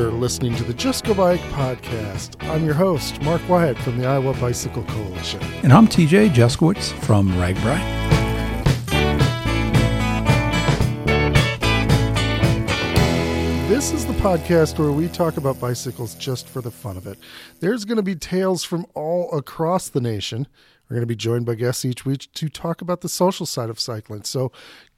You're listening to the Just Go Bike podcast. I'm your host, Mark Wyatt from the Iowa Bicycle Coalition. And I'm TJ Juskiewicz from RAGBRAI. This is the podcast where we talk about bicycles just for the fun of it. There's going to be tales from all across the nation. We're going to be joined by guests each week to talk about the social side of cycling. So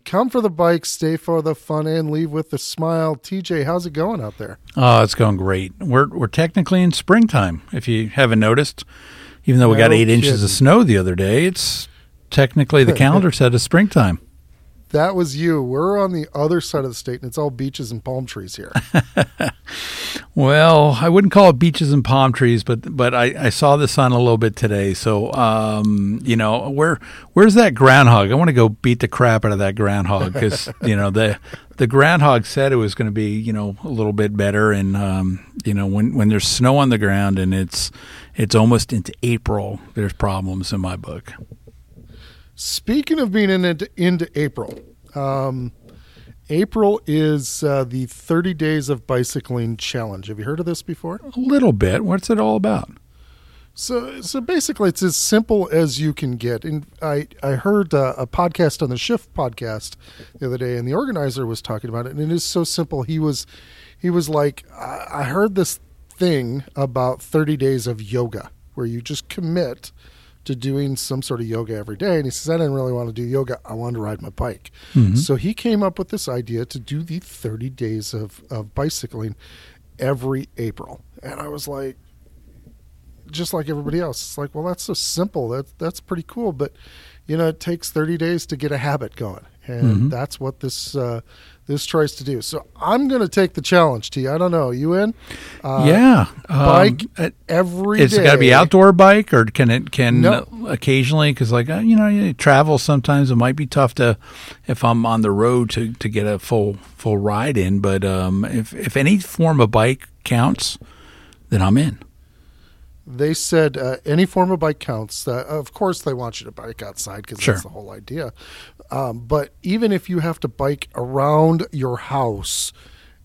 come for the bike, stay for the fun, and leave with a smile. TJ, how's it going out there? Oh, it's going great. We're we're technically in springtime. If you haven't noticed, even though we No got eight inches of snow the other day, it's technically the calendar said it's springtime. That was you. We're on the other side of the state, and it's all beaches and palm trees here. Well, I wouldn't call it beaches and palm trees, but but I, I saw the sun a little bit today. So um, you know, where where's that groundhog? I want to go beat the crap out of that groundhog because you know the the groundhog said it was going to be you know a little bit better, and um, you know when when there's snow on the ground and it's it's almost into April, there's problems in my book. Speaking of being in into, into April, um, April is uh, the 30 Days of Bicycling Challenge. Have you heard of this before? A little bit. What's it all about? So, so basically, it's as simple as you can get. And I, I heard uh, a podcast on the Shift podcast the other day, and the organizer was talking about it. And it is so simple. He was, he was like, I, I heard this thing about 30 days of yoga, where you just commit to doing some sort of yoga every day. And he says, I didn't really want to do yoga. I wanted to ride my bike. So he came up with this idea to do the 30 days of, of bicycling every April. And I was like, just like everybody else. It's like, well, that's so simple. That that's pretty cool. But you know, it takes 30 days to get a habit going, and that's what this uh, this tries to do. So I'm going to take the challenge. T. I don't know. You in? Uh, yeah, um, bike it- every It's got to be outdoor bike, or can it can No. occasionally? Because like uh, you know, you travel sometimes. It might be tough to if I'm on the road to, to get a full full ride in. But um, if if any form of bike counts, then I'm in. They said uh, any form of bike counts. Uh, of course, they want you to bike outside because Sure. that's the whole idea. Um, but even if you have to bike around your house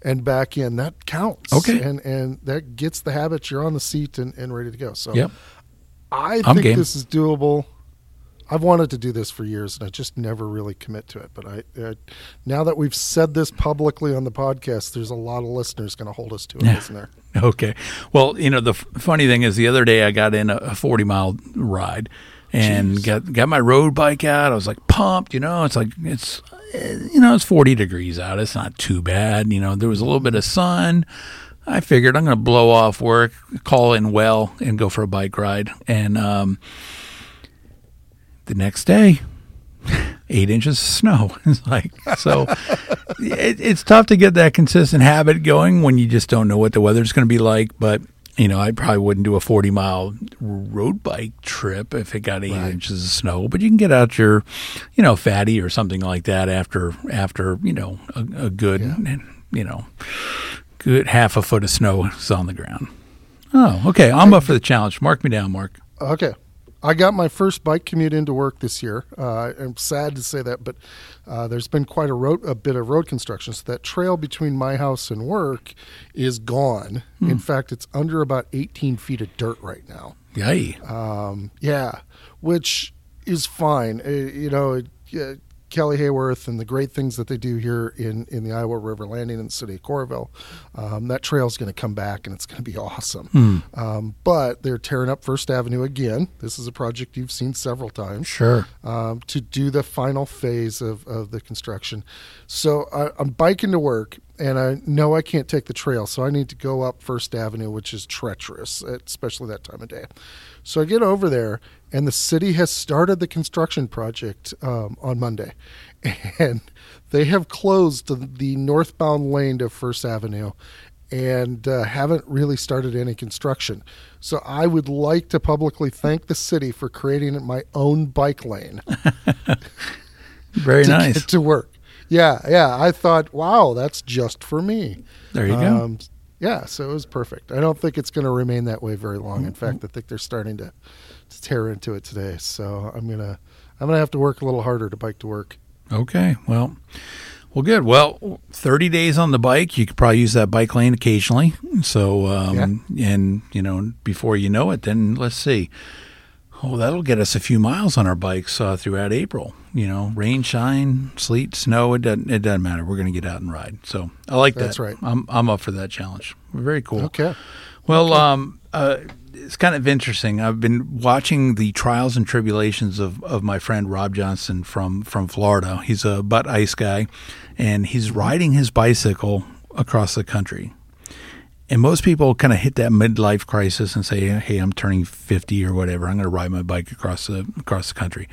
and back in, that counts. Okay. and and that gets the habit. You're on the seat and, and ready to go. So Yep. I I'm think game. this is doable. I've wanted to do this for years, and I just never really commit to it. But I, uh, now that we've said this publicly on the podcast, there's a lot of listeners going to hold us to it, Yeah. not there? Okay. Well, you know the f- funny thing is the other day I got in a, a 40 mile ride and Jeez. got got my road bike out. I was like pumped, you know. It's like it's eh, you know, it's 40 degrees out. It's not too bad, you know. There was a little bit of sun. I figured I'm going to blow off work, call in well and go for a bike ride. And um the next day eight inches of snow. It's like so. it, it's tough to get that consistent habit going when you just don't know what the weather's going to be like. But you know, I probably wouldn't do a forty mile road bike trip if it got eight Right. inches of snow. But you can get out your, you know, fatty or something like that after after you know a, a good you know good half a foot of snow is on the ground. Oh, okay. I'm up for the challenge. Mark me down, Mark. Okay. I got my first bike commute into work this year. Uh, I'm sad to say that, but uh, there's been quite a road, a bit of road construction. So that trail between my house and work is gone. In fact, it's under about 18 feet of dirt right now. Yay. Um, yeah, which is fine. Uh, you know, it, Kelly Hayworth and the great things that they do here in, in the Iowa River Landing in the city of Coralville, um, that trail is going to come back and it's going to be awesome. Um, but they're tearing up First Avenue again. This is a project you've seen several times Sure. um, to do the final phase of, of the construction. So I, I'm biking to work, and I know I can't take the trail, so I need to go up First Avenue, which is treacherous, especially that time of day. So I get over there, and the city has started the construction project um, on Monday, and they have closed the, northbound lane to First Avenue. And uh, haven't really started any construction. So I would like to publicly thank the city for creating my own bike lane Very to nice. to work. Yeah, yeah. I thought, wow, that's just for me. There you go. Um, yeah, so it was perfect. I don't think it's going to remain that way very long. In fact, I think they're starting to, to tear into it today. So I'm gonna I'm gonna have to work a little harder to bike to work. Okay. Well, Well, good. Well, 30 days on the bike, you could probably use that bike lane occasionally. So, um, and, you know, before you know it, then let's see. Oh, that'll get us a few miles on our bikes uh, throughout April. You know, rain, shine, sleet, snow, it doesn't, it doesn't matter. We're going to get out and ride. So I like that. That's right. I'm, I'm up for that challenge. Very cool. Okay. Well, um, uh, it's kind of interesting. I've been watching the trials and tribulations of, of my friend Rob Johnson from, from Florida. He's a butt ice guy, and he's riding his bicycle across the country. And most people kind of hit that midlife crisis and say, "Hey, I'm turning 50 or whatever. I'm going to ride my bike across the across the country."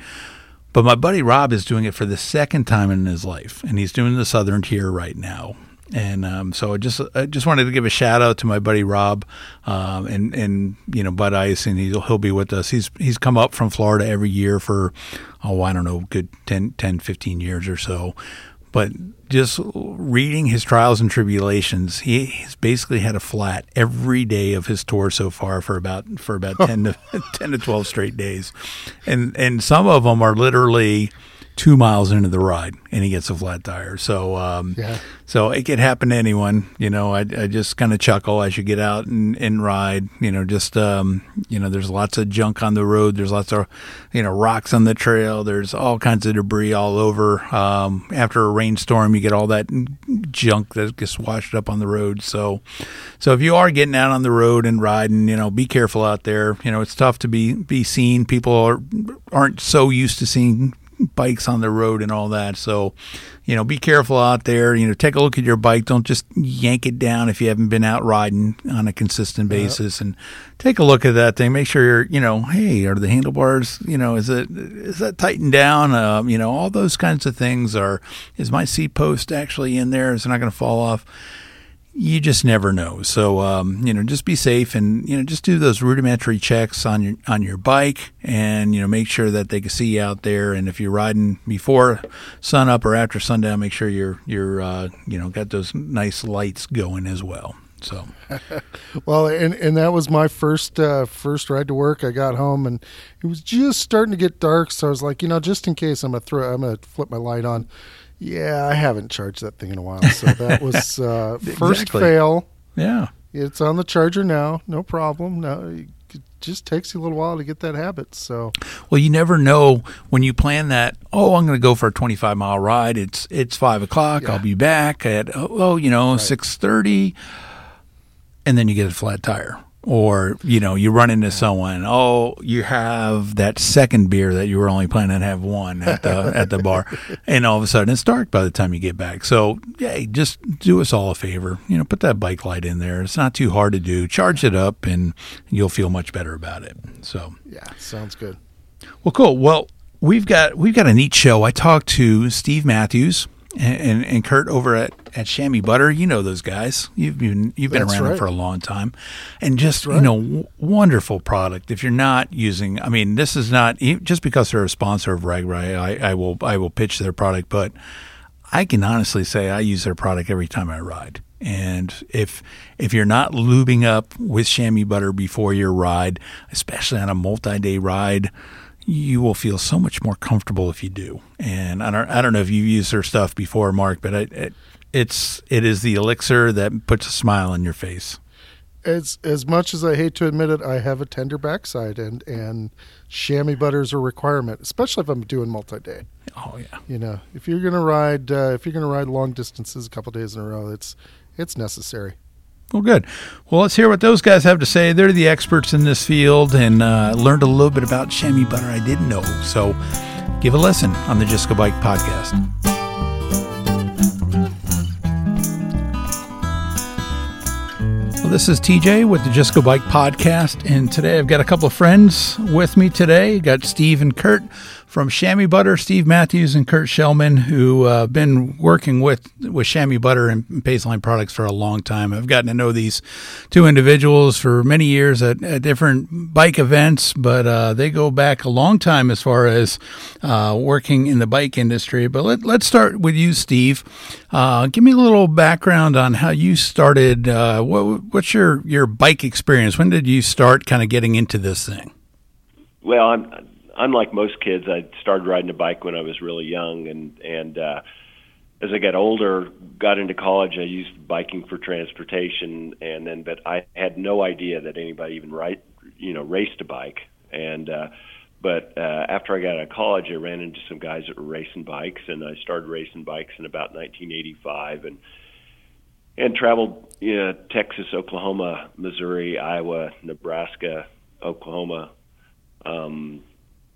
But my buddy Rob is doing it for the second time in his life, and he's doing the Southern Tier right now. And um, so I just I just wanted to give a shout out to my buddy Rob, um, and and you know Bud Ice, and he'll he'll be with us. He's he's come up from Florida every year for oh I don't know good 10, 10 15 years or so. But just reading his trials and tribulations, he, he's basically had a flat every day of his tour so far for about for about ten to ten to twelve straight days, and and some of them are literally two miles into the ride and he gets a flat tire. So, um, Yeah. so it could happen to anyone, you know, I, I just kind of chuckle as you get out and, and ride, you know, just, um, you know, there's lots of junk on the road. There's lots of, you know, rocks on the trail. There's all kinds of debris all over. Um, after a rainstorm, you get all that junk that gets washed up on the road. So, so if you are getting out on the road and riding, you know, be careful out there. You know, it's tough to be, be seen. People are, aren't so used to seeing bikes on the road and all that. So, you know, be careful out there. You know, take a look at your bike. Don't just yank it down if you haven't been out riding on a consistent basis. And take a look at that thing. Make sure you're, you know, hey, are the handlebars, you know, is it is that tightened down? Um, you know, all those kinds of things are. Is my seat post actually in there? Is it not going to fall off? You just never know. So um, you know, just be safe and you know, just do those rudimentary checks on your on your bike, and you know, make sure that they can see you out there. And if you're riding before sun up or after sundown, make sure you're you're uh, you know got those nice lights going as well. So Well, and and that was my first uh, first ride to work. I got home and it was just starting to get dark, so I was like, you know, just in case I'm gonna throw, I'm gonna flip my light on. Yeah, I haven't charged that thing in a while, so that was uh, first Exactly. fail. yeah, It's on the charger now, no problem. No, it just takes you a little while to get that habit. So Well, you never know when you plan that. Oh, I'm going to go for a 25 mile ride. It's it's five o'clock. Yeah. I'll be back at oh, oh you know six thirty, and then you get a flat tire, or you know you run into someone. Oh, you have that second beer that you were only planning to have one at the at the bar, and all of a sudden it's dark by the time you get back. So yeah, just do us all a favor. You know, put that bike light in there. It's not too hard to do. Charge it up, and you'll feel much better about it. So. yeah, sounds good. Well, cool. Well, we've got we've got a neat show. I talked to Steve Matthews and, and, and Kurt over at, at Chamois Butter. You know those guys. You've been you've been That's around them for a long time, and just right. you know w- wonderful product. If you're not using, I mean, this is not just because they're a sponsor of RAGBRAI. I, I will I will pitch their product, but I can honestly say I use their product every time I ride. And if if you're not lubing up with chamois butter before your ride, especially on a multi-day ride, you will feel so much more comfortable if you do. And I don't I don't know if you've used their stuff before, Mark, but it, it it's it is the elixir that puts a smile on your face. As as much as I hate to admit it, I have a tender backside, and and chamois butter is a requirement, especially if I'm doing multi-day. Oh yeah. You know, if you're gonna ride uh, if you're gonna ride long distances a couple days in a row, it's it's necessary. Well, good. Well, let's hear what those guys have to say. They're the experts in this field and uh, learned a little bit about chamois butter I didn't know. So give a listen on the Just Go Bike podcast. Well, this is TJ with the Just Go Bike podcast, and today I've got a couple of friends with me today. Got Steve and Kurt from Chamois Butter, Steve Matthews and Kurt Shellman, who uh, been working with with Chamois Butter and Paceline products for a long time. I've gotten to know these two individuals for many years at, at different bike events, but uh, they go back a long time as far as uh, working in the bike industry. But let, let's start with you, Steve. Uh, give me a little background on how you started. Uh, what, what's your, your bike experience? When did you start kind of getting into this thing? Well, I'm, unlike most kids, I started riding a bike when I was really young, and and uh, as I got older, got into college, I used biking for transportation, and then but I had no idea that anybody even ride, you know, raced a bike. And uh, but uh, after I got out of college, I ran into some guys that were racing bikes, and I started racing bikes in about 1985, and and traveled you know, Texas, Oklahoma, Missouri, Iowa, Nebraska, Oklahoma, um,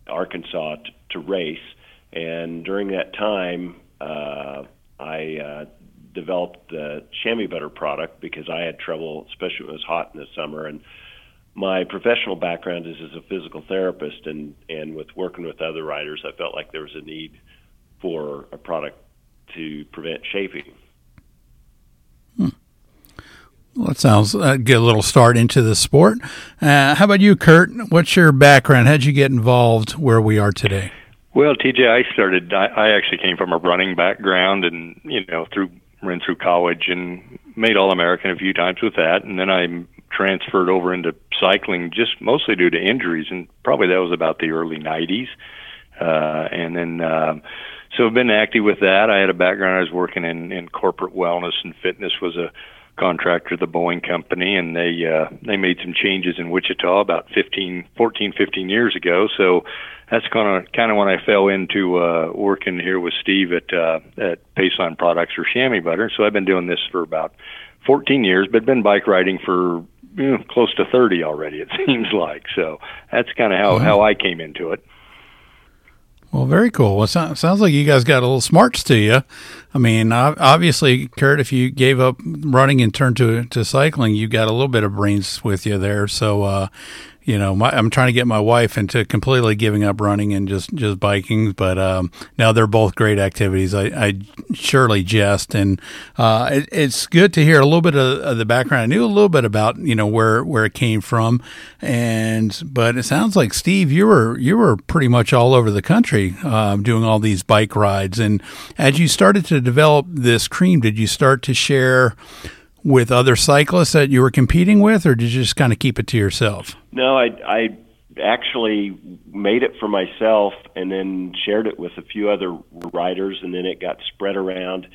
Arkansas t- to race. And during that time, uh, I uh, developed the chamois butter product because I had trouble, especially when it was hot in the summer. And my professional background is as a physical therapist, and and with working with other riders, I felt like there was a need for a product to prevent chafing. Well, that sounds uh, a little start into the sport. Uh, how about you, Kurt? What's your background? How'd you get involved where we are today? Well, TJ, I started. I, I actually came from a running background, and you know, through ran through college and made All American a few times with that, and then I transferred over into cycling just mostly due to injuries, and probably that was about the early '90s, uh, and then. Um, so I've been active with that. I had a background. I was working in, in corporate wellness and fitness. Was a contractor, the Boeing company, and they uh, they made some changes in Wichita about 15, 14, 15 years ago. So that's kind of kind of when I fell into uh, working here with Steve at uh, at Paceline Products or Chamois Butter. So I've been doing this for about 14 years, but been bike riding for you know, close to 30 already. It seems like so. That's kind of how mm-hmm. how I came into it. Well, very cool. Well, it sounds like you guys got a little smarts to you. I mean, obviously, Kurt, if you gave up running and turned to to cycling, you got a little bit of brains with you there. So, uh, you know, my, I'm trying to get my wife into completely giving up running and just, just biking. But um, now they're both great activities. I, I surely jest, and uh, it, it's good to hear a little bit of, of, the background. I knew a little bit about you know where where it came from, and but it sounds like Steve, you were you were pretty much all over the country uh, doing all these bike rides. And as you started to develop this cream, did you start to share? With other cyclists that you were competing with, or did you just kind of keep it to yourself? No, I, I actually made it for myself and then shared it with a few other riders, and then it got spread around.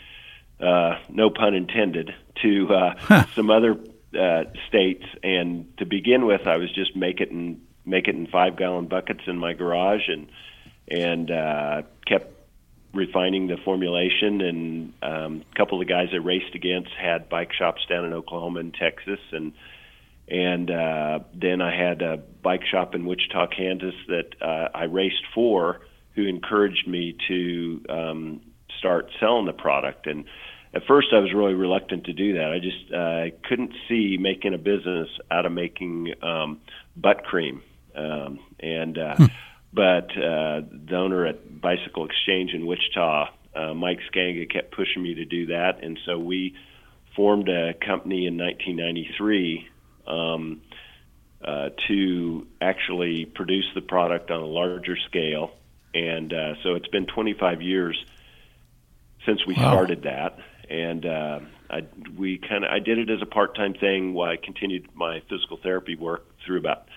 Uh, no pun intended to uh, huh. some other uh, states. And to begin with, I was just make it in make it in five gallon buckets in my garage, and and uh, kept refining the formulation. And um, a couple of the guys I raced against had bike shops down in Oklahoma and Texas, and and uh, then I had a bike shop in Wichita, Kansas that uh, I raced for, who encouraged me to um, start selling the product. And at first, I was really reluctant to do that. I just uh, couldn't see making a business out of making um, butt cream, um, and. Uh, hmm but uh, the owner at Bicycle Exchange in Wichita, uh, Mike Skanga, kept pushing me to do that, and so we formed a company in 1993 um, uh, to actually produce the product on a larger scale. And uh, so it's been 25 years since we wow. started that, and uh, I, we kind of I did it as a part-time thing while I continued my physical therapy work through about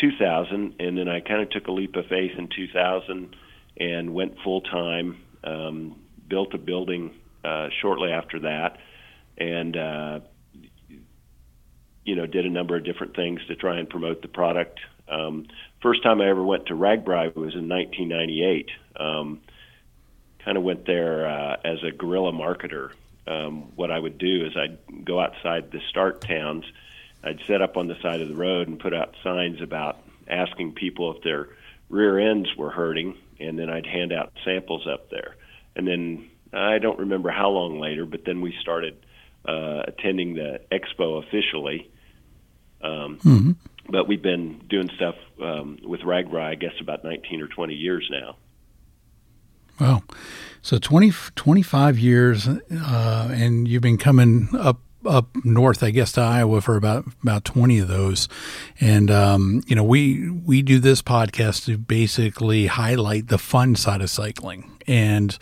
2000, and then I kind of took a leap of faith in 2000 and went full time. Um, built a building uh, shortly after that, and uh, you know did a number of different things to try and promote the product. Um, first time I ever went to RAGBRAI was in 1998. Um, kind of went there uh, as a guerrilla marketer. Um, what I would do is I'd go outside the start towns I'd set up on the side of the road and put out signs about asking people if their rear ends were hurting, and then I'd hand out samples up there. And then I don't remember how long later, but then we started uh, attending the expo officially. Um, mm-hmm. But we've been doing stuff um, with RAGBRAI, I guess, about 19 or 20 years now. Wow. So 20, 25 years, uh, and you've been coming up up north, I guess, to Iowa for about about twenty of those, and um, you know we we do this podcast to basically highlight the fun side of cycling. And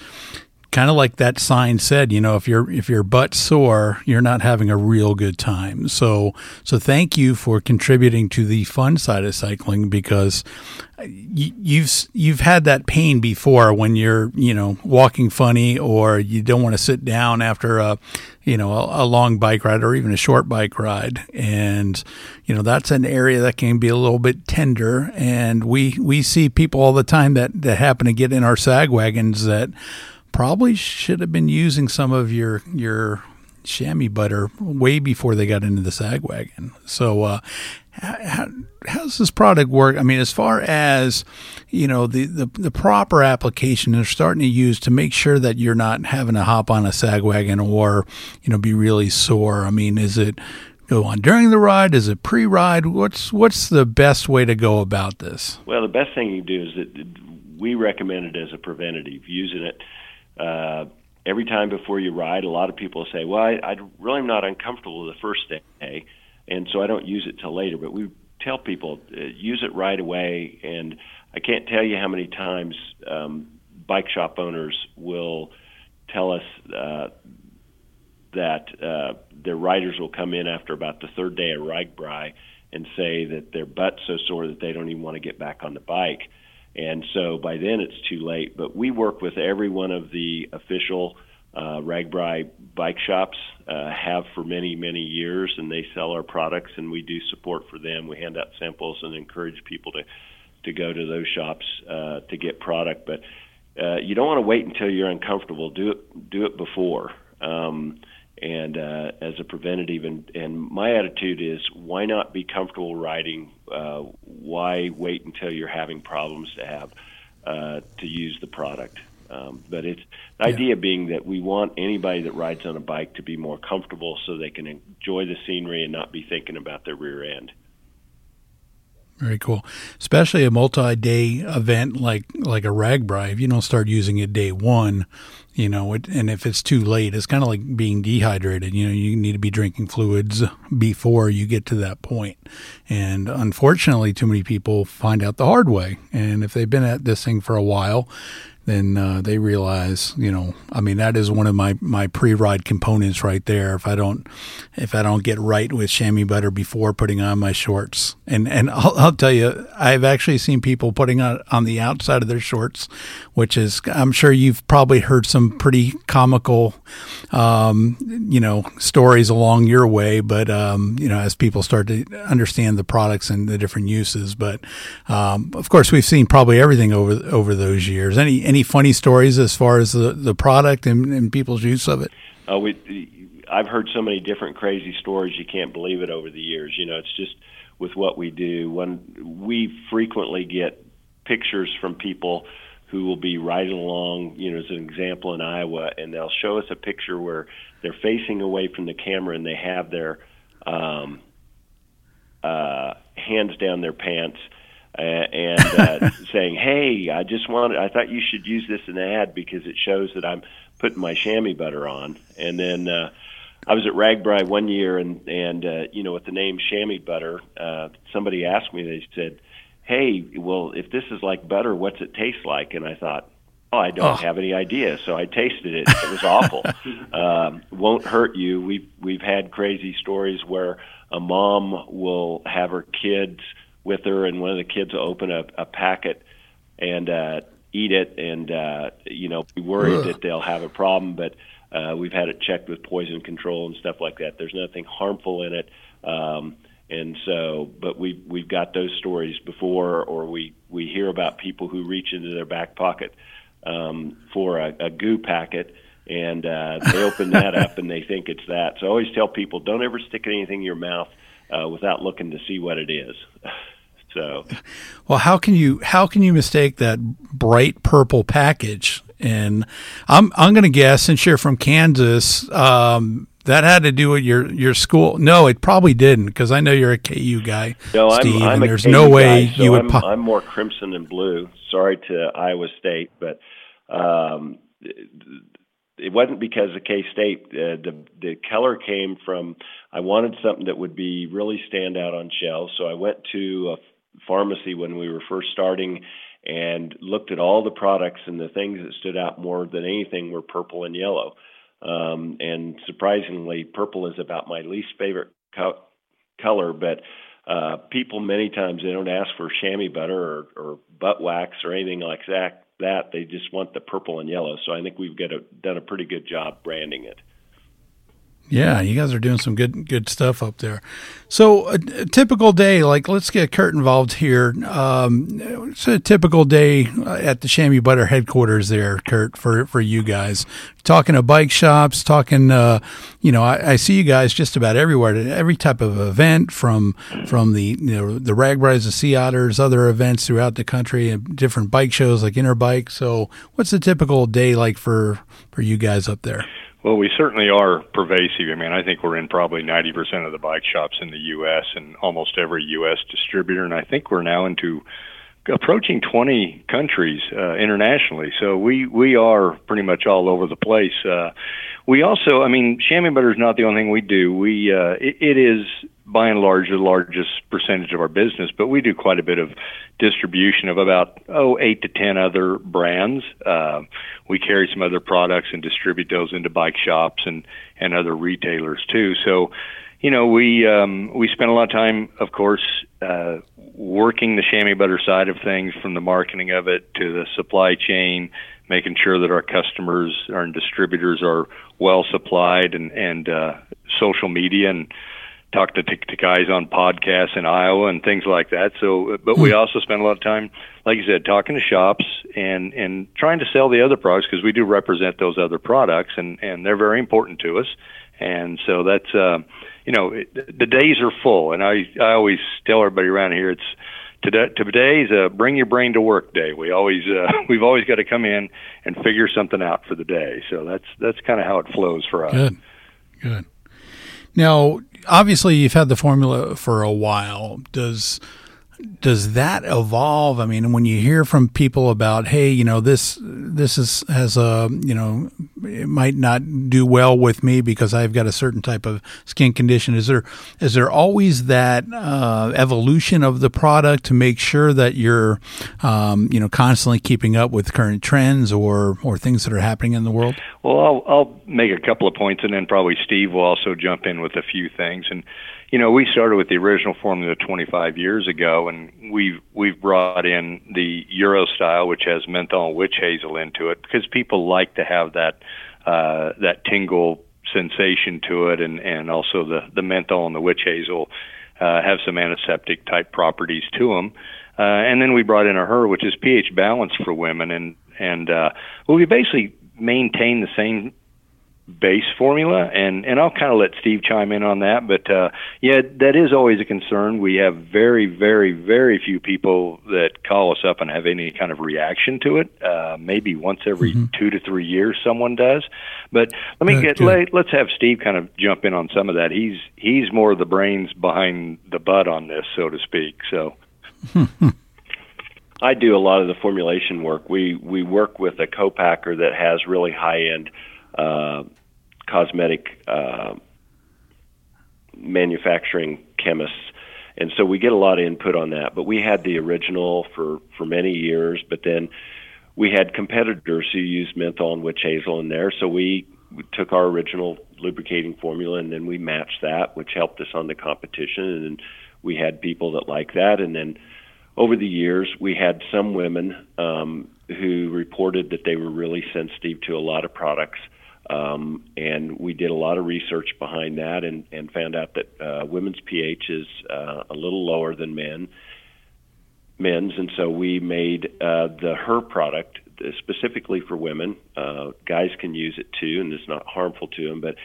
kind of like that sign said, you know, if your if your butt's sore, you're not having a real good time. So so thank you for contributing to the fun side of cycling because uh, you've you've had that pain before when you're you know walking funny or you don't want to sit down after a you know a, a, long bike ride or even a short bike ride and you know that's an area that can be a little bit tender and we we see people all the time that that happen to get in our sag wagons that probably should have been using some of your your chamois butter way before they got into the sag wagon so uh, how, how, does this product work? I mean, as far as you know, the, the, the proper application they're starting to use to make sure that you're not having to hop on a sag wagon or you know be really sore. I mean, is it go on during the ride? Is it pre-ride? What's what's the best way to go about this? Well, the best thing you do is that we recommend it as a preventative, using it. Uh, every time before you ride, a lot of people say, "Well, I, I really am not uncomfortable the first day." and so I don't use it till later. But we tell people uh, use it right away, and I can't tell you how many times um, bike shop owners will tell us uh, that uh, their riders will come in after about the third day of RAGBRAI and say that their butt's so sore that they don't even want to get back on the bike. And so by then it's too late. But we work with every one of the official uh, RAGBRAI bike shops uh, have for many, many years, and they sell our products, and we do support for them. We hand out samples and encourage people to to go to those shops uh, to get product. But uh, you don't want to wait until you're uncomfortable. Do it do it before. Um, and uh, as a preventative, and, and my attitude is, why not be comfortable riding? Uh, why wait until you're having problems to have uh, to use the product? Um, but it's the yeah. idea being that we want anybody that rides on a bike to be more comfortable so they can enjoy the scenery and not be thinking about their rear end. Very cool, especially a multi-day event like like a RAGBRAI. If you don't start using it day one, you know, it, and if it's too late, it's kind of like being dehydrated. You know, you need to be drinking fluids before you get to that point. And unfortunately, too many people find out the hard way. And if they've been at this thing for a while then uh, they realize, you know, I mean, that is one of my, my pre-ride components right there. If I don't, if I don't get right with chamois butter before putting on my shorts, and and I'll, I'll tell you, I've actually seen people putting on on the outside of their shorts, which is, I'm sure you've probably heard some pretty comical, um, you know, stories along your way. But um, you know, as people start to understand the products and the different uses, but um, of course, we've seen probably everything over over those years. Any any any funny stories as far as the, the product and, and people's use of it? Uh, we, I've heard so many different crazy stories. You can't believe it over the years. You know, it's just with what we do. When we frequently get pictures from people who will be riding along, you know, as an example in Iowa, and they'll show us a picture where they're facing away from the camera and they have their um, uh, hands down their pants uh, and uh, saying, "Hey, I just wanted. I thought you should use this in an ad because it shows that I'm putting my chamois butter on." And then uh, I was at RAGBRAI one year, and and uh, you know, with the name chamois butter, uh, somebody asked me. They said, "Hey, well, if this is like butter, what's it taste like?" And I thought. Oh, I don't oh. have any idea. So I tasted it. It was awful. um, won't hurt you. We've we've had crazy stories where a mom will have her kids with her, and one of the kids will open a, a packet and uh, eat it, and uh, you know, be worried Ugh. that they'll have a problem. But uh, we've had it checked with poison control and stuff like that. There's nothing harmful in it. Um, and so, but we we've got those stories before, or we we hear about people who reach into their back pocket um, for a, a goo packet, and uh, they open that up and they think it's that. So I always tell people, don't ever stick anything in your mouth uh, without looking to see what it is. So, well, how can you how can you mistake that bright purple package? And I'm I'm going to guess since you're from Kansas, um, that had to do with your your school. No, it probably didn't because I know you're a KU guy, no, Steve, I'm, I'm and there's KU no way guy, so you would. I'm, po- I'm, more crimson and blue. Sorry to Iowa State, but um, it wasn't because of K State. Uh, the the color came from I wanted something that would be really stand out on shelves, so I went to a pharmacy when we were first starting and looked at all the products and the things that stood out more than anything were purple and yellow. Um, and surprisingly, purple is about my least favorite co- color, but uh, people many times they don't ask for chamois butter or, or butt wax or anything like that. That they just want the purple and yellow. So I think we've got a, done a pretty good job branding it. Yeah, you guys are doing some good good stuff up there. So a, a typical day, like let's get Kurt involved here. Um, it's a typical day at the Chamois Butter headquarters there, Kurt, for for you guys. Talking to bike shops, talking. Uh, you know, I, I, see you guys just about everywhere. Every type of event, from from the you know the RAGBRAIs, the Sea Otters, other events throughout the country, and different bike shows like Interbike. So, what's a typical day like for for you guys up there? Well, we certainly are pervasive. I mean, I think we're in probably 90% of the bike shops in the U.S. and almost every U.S. distributor, and I think we're now into approaching 20 countries uh, internationally. So we we are pretty much all over the place. Uh, we also, I mean, chamois butter is not the only thing we do. We uh, it, it is by and large the largest percentage of our business, but we do quite a bit of distribution of about oh eight to ten other brands. Uh, we carry some other products and distribute those into bike shops and and other retailers too. So, you know, we um, we spend a lot of time, of course, uh, working the chamois butter side of things, from the marketing of it to the supply chain, making sure that our customers, and distributors, are well supplied, and and uh, social media and talk to, to guys on podcasts in Iowa and things like that. So, but we hmm. also spend a lot of time, like you said, talking to shops and and trying to sell the other products because we do represent those other products and and they're very important to us. And so that's uh, you know it, the days are full, and I I always tell everybody around here it's today today's a bring your brain to work day. We always uh, we've always got to come in and figure something out for the day. So that's that's kind of how it flows for us. Good, good. Now, obviously, you've had the formula for a while. Does does that evolve? I mean, when you hear from people about, hey, you know, this this is has a, you know, it might not do well with me because I've got a certain type of skin condition. Is there is there always that uh, evolution of the product to make sure that you're, um, you know, constantly keeping up with current trends or or things that are happening in the world? Well, I'll I'll make a couple of points, and then probably Steve will also jump in with a few things and you know, we started with the original formula 25 years ago, and we've we've brought in the Euro style, which has menthol and witch hazel into it, because people like to have that uh, that tingle sensation to it, and and also the the menthol and the witch hazel uh, have some antiseptic type properties to them. Uh, and then we brought in a her, which is pH balanced for women, and and uh, well, we basically maintain the same base formula and and I'll kind of let Steve chime in on that but uh yeah that is always a concern. We have very very very few people that call us up and have any kind of reaction to it uh maybe once every mm-hmm. 2 to 3 years someone does but let me get let, let's have Steve kind of jump in on some of that. He's he's more of the brains behind the butt on this so to speak so. I do a lot of the formulation work. We we work with a co-packer that has really high end uh, cosmetic uh, manufacturing chemists. And so we get a lot of input on that. But we had the original for, for many years, but then we had competitors who used menthol and witch hazel in there. So we, took our original lubricating formula and then we matched that, which helped us on the competition. And we had people that liked that. And then over the years, we had some women um, who reported that they were really sensitive to a lot of products um, and we did a lot of research behind that and, and found out that uh, women's pH is uh, a little lower than men men's, and so we made uh, the her product specifically for women. Uh, guys can use it too, and it's not harmful to them, but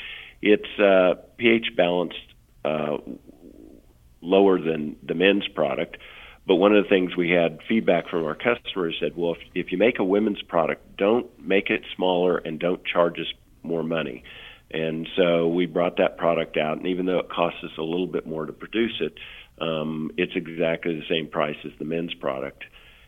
it's uh, pH balanced uh, lower than the men's product. But one of the things we had feedback from our customers said, well, if, if you make a women's product, don't make it smaller and don't charge us more money. And so we brought that product out, and even though it costs us a little bit more to produce it, um, it's exactly the same price as the men's product.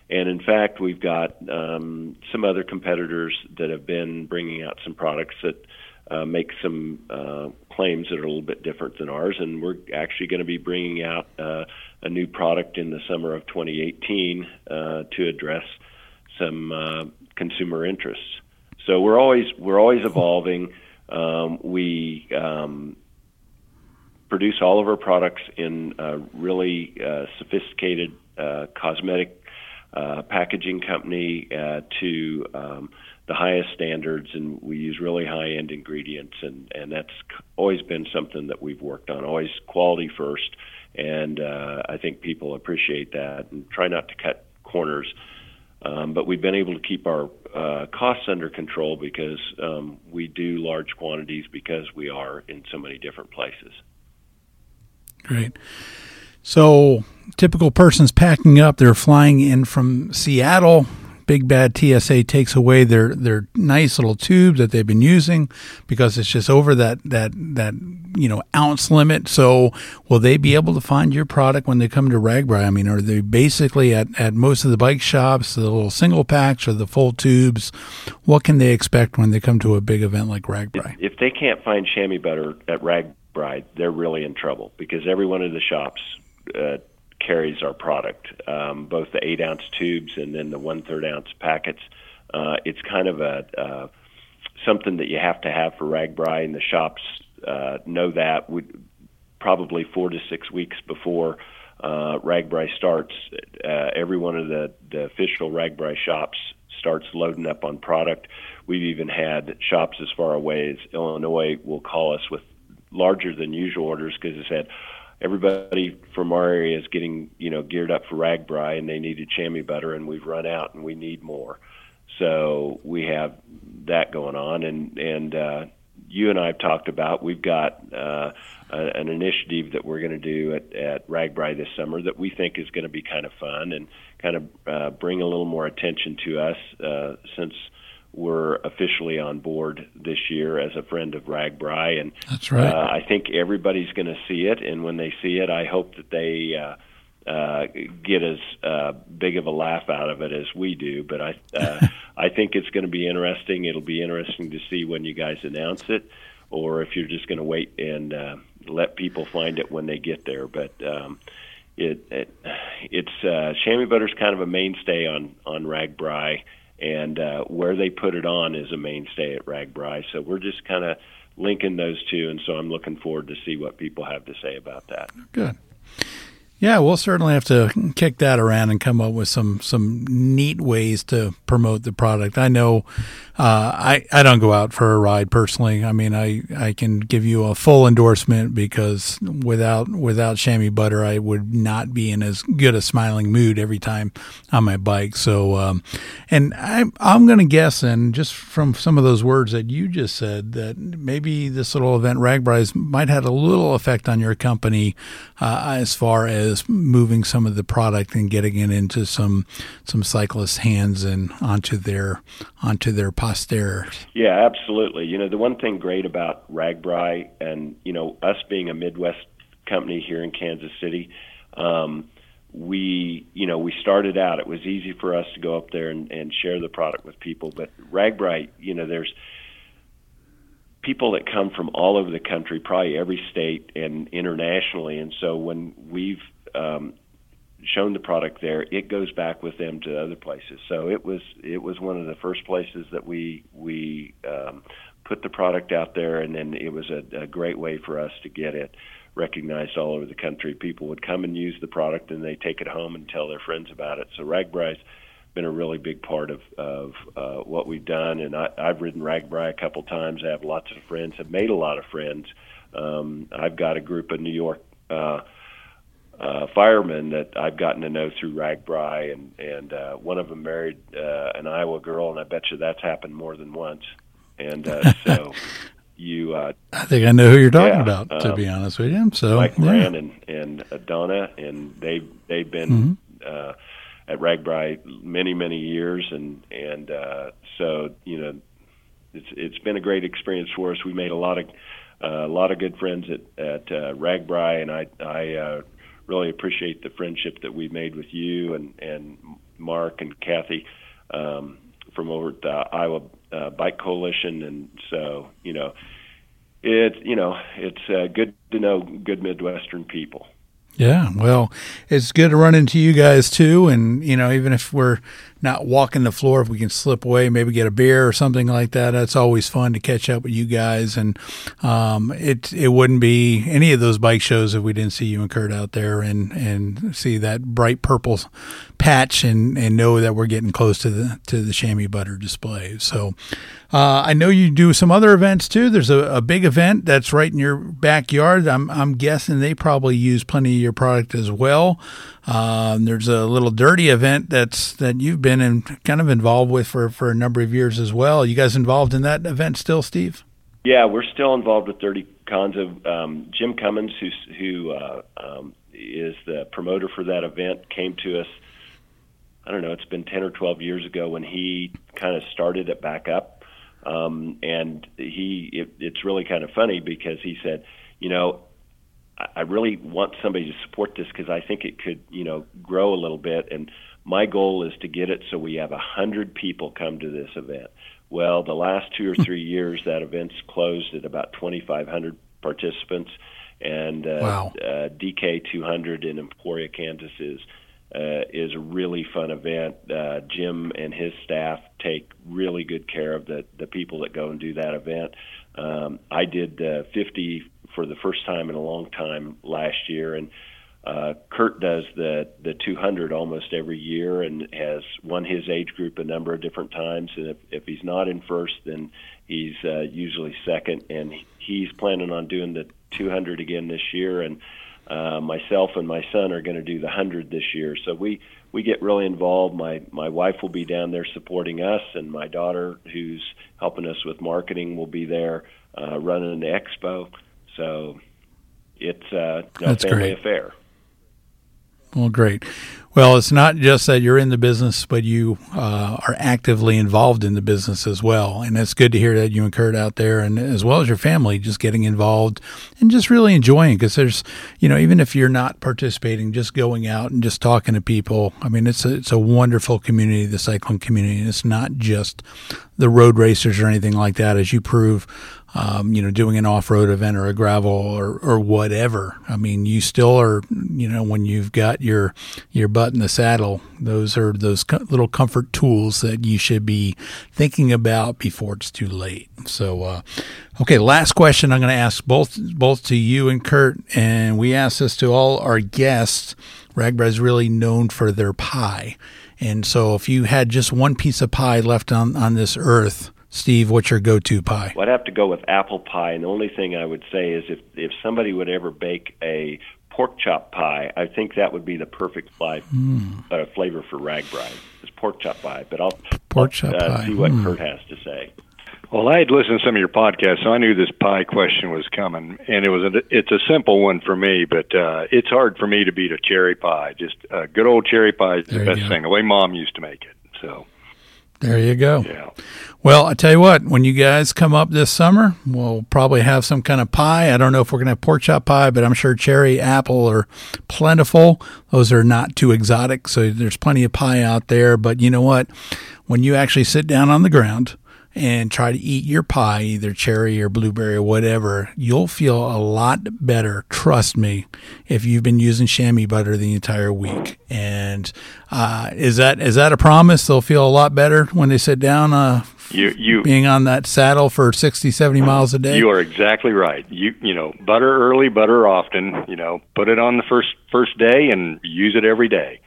And in fact, we've got um, some other competitors that have been bringing out some products that uh, make some uh, claims that are a little bit different than ours, and we're actually going to be bringing out uh, a new product in the summer of 2018 uh, to address some uh, consumer interests. So we're always we're always evolving. Um, we um, produce all of our products in a really uh, sophisticated uh, cosmetic uh, packaging company uh, to um, the highest standards, and we use really high-end ingredients, and and that's always been something that we've worked on. Always quality first, and uh, I think people appreciate that and try not to cut corners. Um, but we've been able to keep our uh, costs under control because um, we do large quantities because we are in so many different places. Great. So, typical person's packing up. They're flying in from Seattle big bad TSA takes away their their nice little tube that they've been using because it's just over that that that you know ounce limit. So will they be able to find your product when they come to RAGBRAI? I mean, are they basically at at most of the bike shops, the little single packs or the full tubes? What can they expect when they come to a big event like RAGBRAI? If they can't find chamois butter at RAGBRAI, they're really in trouble because every one of the shops. Uh, carries our product, um, both the eight ounce tubes and then the one third ounce packets. Uh, it's kind of a uh, something that you have to have for RAGBRAI, and the shops uh, know that. We, probably four to six weeks before uh, RAGBRAI starts, uh, every one of the, the official RAGBRAI shops starts loading up on product. We've even had shops as far away as Illinois will call us with larger than usual orders because they said, everybody from our area is getting you know geared up for RAGBRAI and they needed chamois butter and we've run out and we need more. So we have that going on and and uh, you and I have talked about we've got uh, a, an initiative that we're going to do at, at RAGBRAI this summer that we think is going to be kind of fun and kind of uh, bring a little more attention to us uh, since we're officially on board this year as a friend of RAGBRAI, and that's right. Uh, I think everybody's going to see it, and when they see it, I hope that they uh, uh, get as uh, big of a laugh out of it as we do. But I, uh, I think it's going to be interesting. It'll be interesting to see when you guys announce it, or if you're just going to wait and uh, let people find it when they get there. But um, it, it it's uh, chamois butter is kind of a mainstay on on RAGBRAI and uh, where they put it on is a mainstay at RAGBRAI. So we're just kind of linking those two, and so I'm looking forward to see what people have to say about that. Good. Yeah, we'll certainly have to kick that around and come up with some some neat ways to promote the product. I know uh, I I don't go out for a ride personally. I mean, I I can give you a full endorsement because without without chamois butter, I would not be in as good a smiling mood every time on my bike. So, um, and I I'm to guess, and just from some of those words that you just said, that maybe this little event RAGBRAI's might have a little effect on your company uh, as far as is moving some of the product and getting it into some some cyclists' hands and onto their onto their posterity. Yeah, absolutely. You know, the one thing great about RAGBRAI and you know us being a Midwest company here in Kansas City. Um, we you know we started out it was easy for us to go up there and, and share the product with people but RAGBRAI you know there's people that come from all over the country, probably every state and internationally. And so when we've um, shown the product there, it goes back with them to other places. So it was it was one of the first places that we we um, put the product out there, and then it was a, a great way for us to get it recognized all over the country. People would come and use the product, and they take it home and tell their friends about it. So RAGBRAI's been a really big part of of uh, what we've done, and I, I've ridden RAGBRAI a couple times. I have lots of friends, have made a lot of friends. Um, I've got a group of New York. Uh, uh, firemen that I've gotten to know through RAGBRAI, and and uh, one of them married uh, an Iowa girl, and I bet you that's happened more than once. And uh, so you, uh, I think I know who you're talking yeah, about. To um, be honest with you, so Mike yeah. Moran and and Donna, and they they've been. Mhm. Uh, at RAGBRAI many many years and and uh, so you know it's it's been a great experience for us. We made a lot of uh, a lot of good friends at at uh, RAGBRAI, and I I uh, really appreciate the friendship that we made with you and and Mark and Kathy um, from over at the Iowa uh, Bike Coalition, and so you know, it's you know, it's uh, good to know good Midwestern people. Yeah, well, it's good to run into you guys too, and you know, even if we're not walking the floor, if we can slip away, maybe get a beer or something like that, that's always fun to catch up with you guys. And um, it it wouldn't be any of those bike shows if we didn't see you and Kurt out there and and see that bright purple patch and and know that we're getting close to the to the chamois butter display. So uh, I know you do some other events too. There's a, a, big event that's right in your backyard. I'm, I'm guessing they probably use plenty of your product as well. Um, there's a little dirty event that's that you've been in, kind of involved with for, for a number of years as well. You guys involved in that event still, Steve? Yeah, we're still involved with Dirty Kanza. Um, Jim Cummings, who's, who uh, um, is the promoter for that event, came to us. I don't know. It's been ten or twelve years ago when he kind of started it back up um, and he, it, it's really kind of funny because he said, you know, I, I really want somebody to support this because I think it could, you know, grow a little bit. And my goal is to get it so we have a hundred people come to this event. Well, the last two or three years, that event's closed at about 2,500 participants, and uh, wow. uh, DK 200 in Emporia, Kansas is uh, is a really fun event. Uh, Jim and his staff take really good care of the the people that go and do that event. Um, I did uh, 50 for the first time in a long time last year, and uh, Kurt does the the 200 almost every year and has won his age group a number of different times. And if, if he's not in first, then he's uh, usually second. And he's planning on doing the 200 again this year. And uh, myself and my son are going to do the hundred this year. So we we get really involved. My my wife will be down there supporting us, and my daughter, who's helping us with marketing, will be there uh, running the expo. So it's uh, a family great. affair. Well, great. Well, it's not just that you're in the business, but you uh, are actively involved in the business as well. And it's good to hear that you and Kurt out there, and as well as your family, just getting involved and just really enjoying. Because there's, you know, even if you're not participating, just going out and just talking to people. I mean, it's a, it's a wonderful community, the cycling community, and it's not just the road racers or anything like that, as you prove um, you know, doing an off-road event or a gravel or, or whatever. I mean, you still are, you know, when you've got your your butt in the saddle, those are those co- little comfort tools that you should be thinking about before it's too late. So, uh, okay, last question I'm going to ask both both to you and Kurt, and we ask this to all our guests. RAGBRAI is really known for their pie. And so, if you had just one piece of pie left on, on this earth, Steve, what's your go-to pie? Well, I'd have to go with apple pie, and the only thing I would say is if if somebody would ever bake a pork chop pie, I think that would be the perfect fly, mm. uh, flavor for RAGBRAI. Is pork chop pie, but I'll, pork I'll, chop uh, pie. see what mm. Kurt has to say. Well, I had listened to some of your podcasts, so I knew this pie question was coming, and it was a, it's a simple one for me, but uh, it's hard for me to beat a cherry pie. Just a good old cherry pie is the There best thing. The way Mom used to make it. So There you go. yeah. Well, I tell you what, when you guys come up this summer, we'll probably have some kind of pie. I don't know if we're going to have pork chop pie, but I'm sure cherry, apple are plentiful. Those are not too exotic, so there's plenty of pie out there. But you know what? When you actually sit down on the ground and try to eat your pie, either cherry or blueberry or whatever, you'll feel a lot better. Trust me, if you've been using chamois butter the entire week. And uh, is that is that a promise? They'll feel a lot better when they sit down. Uh, You you being on that saddle for 60, 70 miles a day. You are exactly right. You you know, butter early, butter often. You know, put it on the first first day and use it every day.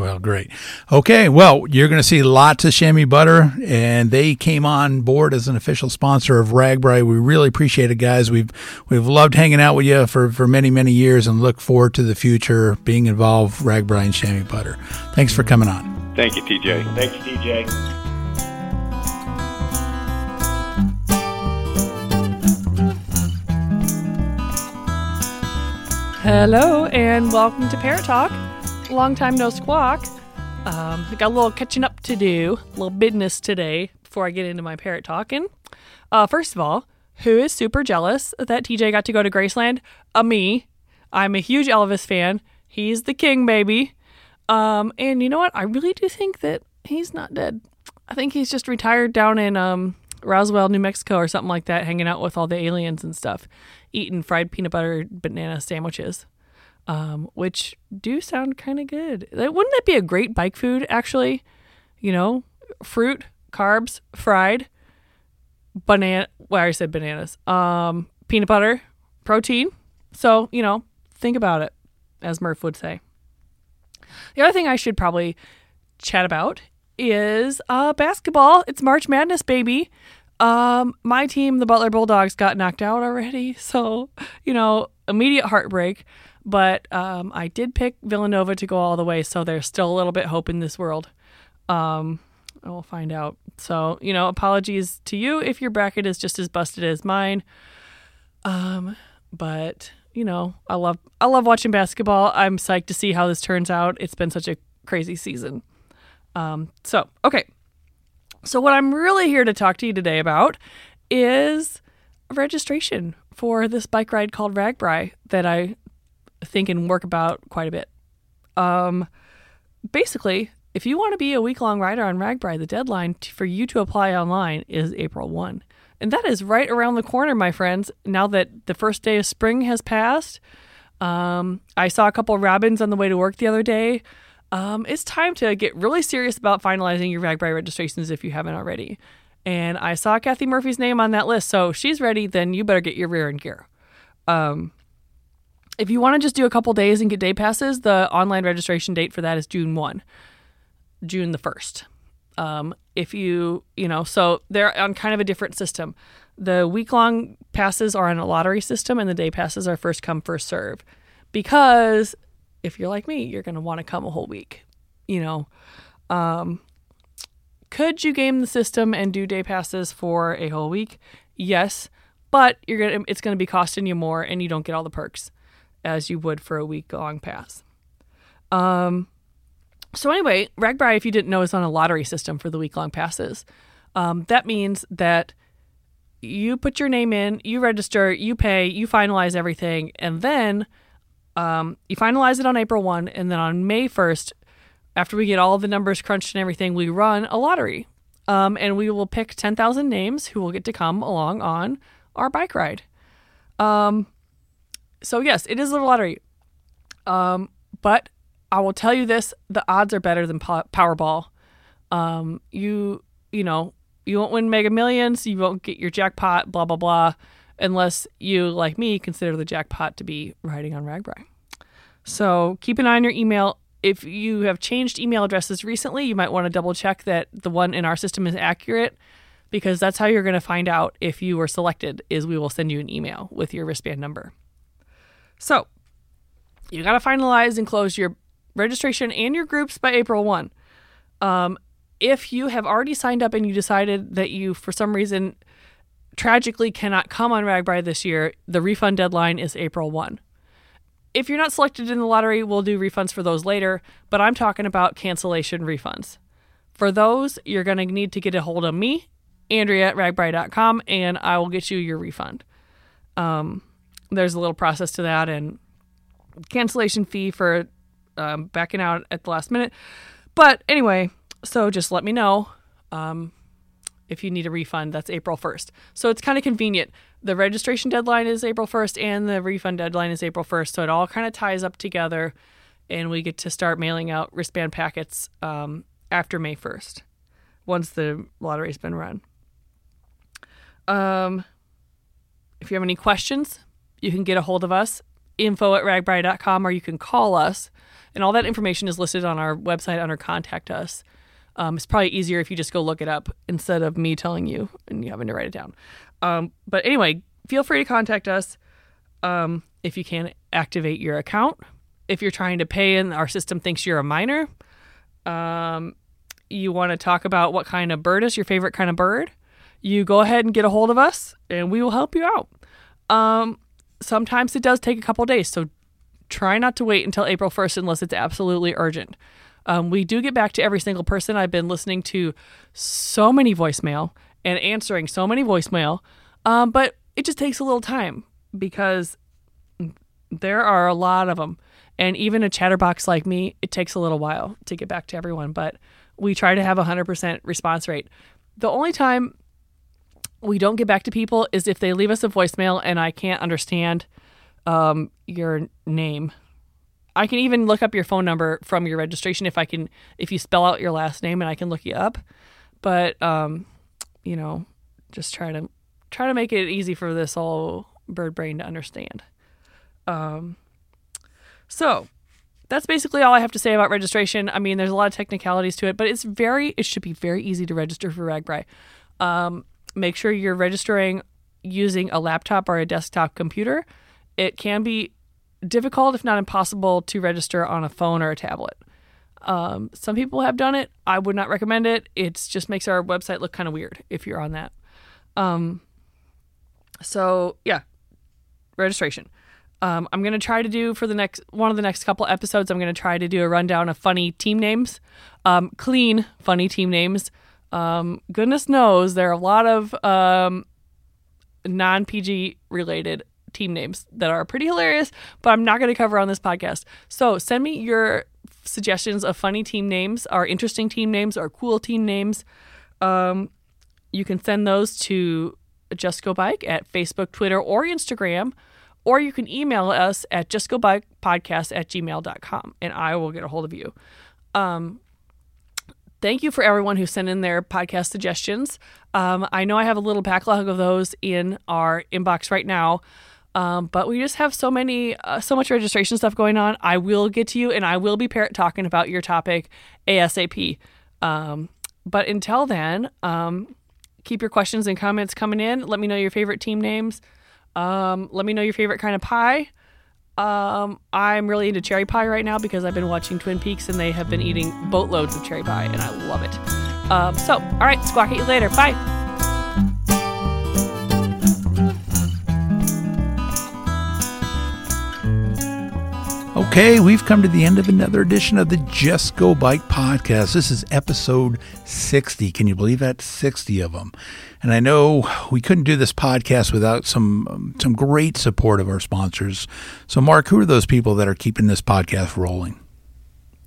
Well, great. Okay, well, you're going to see lots of chamois butter, and they came on board as an official sponsor of RAGBRAI. We really appreciate it, guys. We've we've loved hanging out with you for, for many many years, and look forward to the future being involved RAGBRAI and chamois butter. Thanks for coming on. Thank you, TJ. Thanks, DJ. Hello and welcome to Parrot Talk. Long time no squawk. Um, I got a little catching up to do, a little business today before I get into my parrot talking. Uh, first of all, who is super jealous that TJ got to go to Graceland? Uh, me. I'm a huge Elvis fan. He's the king, baby. Um, and you know what? I really do think that he's not dead. I think he's just retired down in um, Roswell, New Mexico, or something like that, hanging out with all the aliens and stuff, eating fried peanut butter banana sandwiches, um, which do sound kind of good. Wouldn't that be a great bike food, actually? You know, fruit, carbs, fried, banana. Well, I said bananas. Um, peanut butter, protein. So you know, think about it, as Murph would say. The other thing I should probably chat about is uh, basketball. It's March Madness, baby. Um, my team, the Butler Bulldogs, got knocked out already, so you know, immediate heartbreak. But um, I did pick Villanova to go all the way, so there's still a little bit hope in this world. Um, we'll find out. So you know, apologies to you if your bracket is just as busted as mine. Um, but you know, I love I love watching basketball. I'm psyched to see how this turns out. It's been such a crazy season. Um, so okay. So what I'm really here to talk to you today about is registration for this bike ride called RAGBRAI that I think and work about quite a bit. Um, basically, if you want to be a week long rider on RAGBRAI, the deadline t- for you to apply online is April 1. And that is right around the corner, my friends. Now that the first day of spring has passed, um, I saw a couple of robins on the way to work the other day. Um, it's time to get really serious about finalizing your RAGBRAI registrations if you haven't already. And I saw Kathy Murphy's name on that list, so she's ready. Then you better get your rear in gear. Um, if you want to just do a couple days and get day passes, the online registration date for that is June 1, June the 1st. Um, if you, you know, so they're on kind of a different system. The week long passes are on a lottery system, and the day passes are first come, first serve. Because if you're like me, you're going to want to come a whole week, you know. Um, could you game the system and do day passes for a whole week? Yes, but you're gonna it's gonna be costing you more, and you don't get all the perks as you would for a week long pass. Um, so anyway, RAGBRAI, if you didn't know, is on a lottery system for the week long passes. Um, that means that you put your name in, you register, you pay, you finalize everything, and then um, you finalize it on April 1, and then on May 1st, after we get all the numbers crunched and everything, we run a lottery. Um, and we will pick 10,000 names who will get to come along on our bike ride. Um, so, yes, it is a lottery. Um, but I will tell you this the odds are better than po- Powerball. Um, you, you know, you won't win mega millions, you won't get your jackpot, blah, blah, blah, unless you, like me, consider the jackpot to be riding on RAGBRAI. So keep an eye on your email. If you have changed email addresses recently, you might want to double check that the one in our system is accurate because that's how you're going to find out if you were selected is we will send you an email with your wristband number. So, you got to finalize and close your registration and your groups by April 1. Um, if you have already signed up and you decided that you, for some reason, tragically cannot come on RAGBRAI this year, the refund deadline is April 1. If you're not selected in the lottery, we'll do refunds for those later, but I'm talking about cancellation refunds. For those, you're going to need to get a hold of me, Andrea at ragbrai.com, and I will get you your refund. Um, there's a little process to that and cancellation fee for um, backing out at the last minute. But anyway, so just let me know um, if you need a refund. That's April 1st. So it's kind of convenient. The registration deadline is April 1st and the refund deadline is April 1st. So it all kind of ties up together and we get to start mailing out wristband packets um, after May 1st once the lottery's been run. Um, if you have any questions, you can get a hold of us, info at ragbrai.com, or you can call us. And all that information is listed on our website under Contact Us. Um, it's probably easier if you just go look it up instead of me telling you and you having to write it down. Um, but anyway, feel free to contact us um, if you can activate your account. If you're trying to pay and our system thinks you're a minor, um, you want to talk about what kind of bird is your favorite kind of bird, you go ahead and get a hold of us and we will help you out. Sometimes it does take a couple days, so try not to wait until April 1st unless it's absolutely urgent. Um, we do get back to every single person. I've been listening to so many voicemail and answering so many voicemail, um, but it just takes a little time because there are a lot of them. And even a chatterbox like me, it takes a little while to get back to everyone, but we try to have a 100% response rate. The only time we don't get back to people is if they leave us a voicemail and I can't understand um, your name. I can even look up your phone number from your registration if I can if you spell out your last name and I can look you up. But um, you know, just try to try to make it easy for this old bird brain to understand. Um, so that's basically all I have to say about registration. I mean, there's a lot of technicalities to it, but it's very it should be very easy to register for RAGBRAI. Um, make sure you're registering using a laptop or a desktop computer. It can be difficult, if not impossible, to register on a phone or a tablet. Um, some people have done it. I would not recommend it. It just makes our website look kind of weird if you're on that. Um, so yeah, registration. Um, I'm gonna try to do for the next one of the next couple episodes. I'm gonna try to do a rundown of funny team names, um, clean funny team names. Um, goodness knows there are a lot of um, non PG related team names that are pretty hilarious, but I'm not going to cover on this podcast. So send me your suggestions of funny team names, or interesting team names, or cool team names. Um, you can send those to Just Go Bike at Facebook, Twitter, or Instagram, or you can email us at justgobikepodcast at gmail.com and I will get a hold of you. Um, thank you for everyone who sent in their podcast suggestions. Um, I know I have a little backlog of those in our inbox right now. Um, but we just have so many, uh, so much registration stuff going on. I will get to you, and I will be parrot talking about your topic ASAP. Um, but until then, um, keep your questions and comments coming in. Let me know your favorite team names. Um, let me know your favorite kind of pie. Um, I'm really into cherry pie right now because I've been watching Twin Peaks and they have been eating boatloads of cherry pie, and I love it. Um, so, all right, squawk at you later. Bye. Okay, we've come to the end of another edition of the Just Go Bike podcast. This is episode 60. Can you believe that? 60 of them. And I know we couldn't do this podcast without some um, some great support of our sponsors. So Mark, who are those people that are keeping this podcast rolling?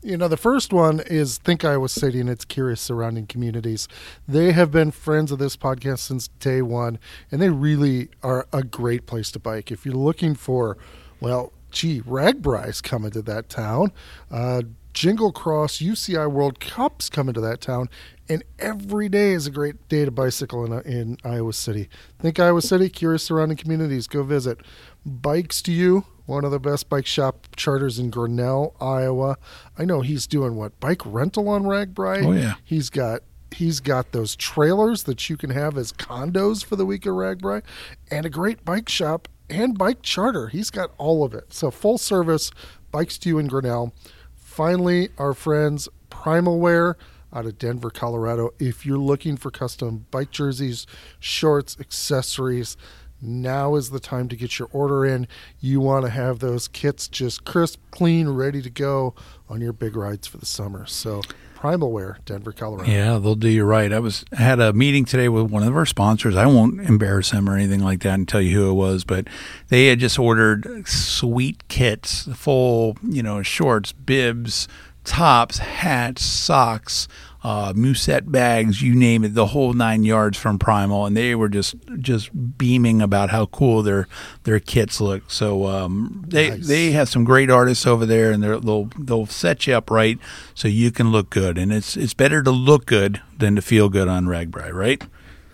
You know, the first one is Think Iowa City and its curious surrounding communities. They have been friends of this podcast since day one, and they really are a great place to bike. If you're looking for, well, gee, RAGBRAI's coming to that town. Uh, Jingle Cross UCI World Cup's coming to that town, and every day is a great day to bicycle in, in Iowa City. Think Iowa City, curious surrounding communities, go visit. Bikes to You, one of the best bike shop charters in Grinnell, Iowa. I know he's doing what bike rental on RAGBRAI. Oh, yeah. he's got he's got those trailers that you can have as condos for the week of RAGBRAI, and a great bike shop and bike charter. He's got all of it. So full service bikes to you in Grinnell. Finally, our friends Primal Wear out of Denver, Colorado. If you're looking for custom bike jerseys, shorts, accessories, now is the time to get your order in. You want to have those kits just crisp, clean, ready to go on your big rides for the summer. So Primal Wear, Denver, Colorado. Yeah, they'll do you right. I was had a meeting today with one of our sponsors. I won't embarrass them or anything like that and tell you who it was, but they had just ordered sweet kits, full, you know, shorts, bibs, tops, hats, socks, uh, musette bags, you name it, the whole nine yards from Primal, and they were just just beaming about how cool their their kits look. So um, they Nice. they have some great artists over there, and they'll they'll set you up right so you can look good. And it's it's better to look good than to feel good on RAGBRAI, right?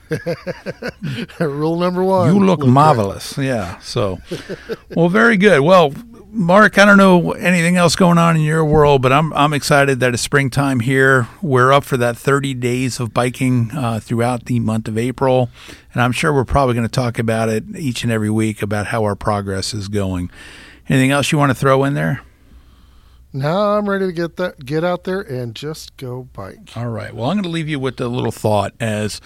Rule number one. You look great. marvelous. Yeah. So, well, very good. Well, Mark, I don't know anything else going on in your world, but I'm I'm excited that it's springtime here. We're up for that 30 days of biking uh, throughout the month of April, and I'm sure we're probably going to talk about it each and every week about how our progress is going. Anything else you want to throw in there? Now I'm ready to get that get out there and just go bike. All right. Well, I'm going to leave you with a little thought as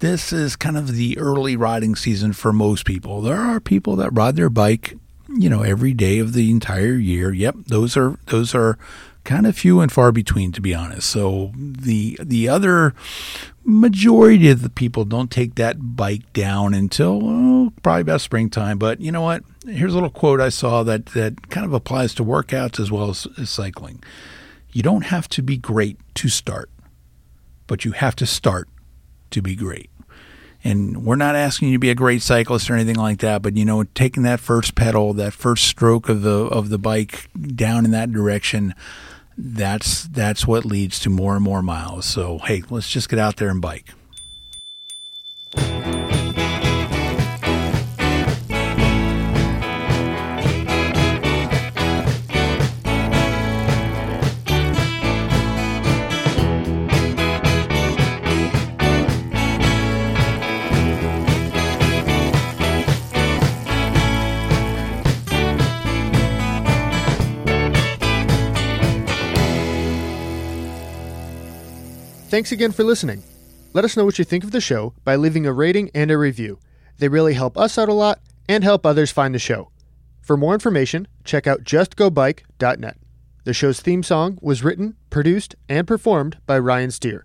this is kind of the early riding season for most people. There are people that ride their bike, you know, every day of the entire year. Yep, those are those are kind of few and far between to be honest. So the the other majority of the people don't take that bike down until oh, probably about springtime. But you know what? Here's a little quote I saw that that kind of applies to workouts as well as, as cycling. You don't have to be great to start. but you have to start to be great. And we're not asking you to be a great cyclist or anything like that, but you know, taking that first pedal, that first stroke of the of the bike down in that direction, that's that's what leads to more and more miles. So hey, let's just get out there and bike. Thanks again for listening. Let us know what you think of the show by leaving a rating and a review. They really help us out a lot and help others find the show. For more information, check out justgobike.net. The show's theme song was written, produced, and performed by Ryan Steer.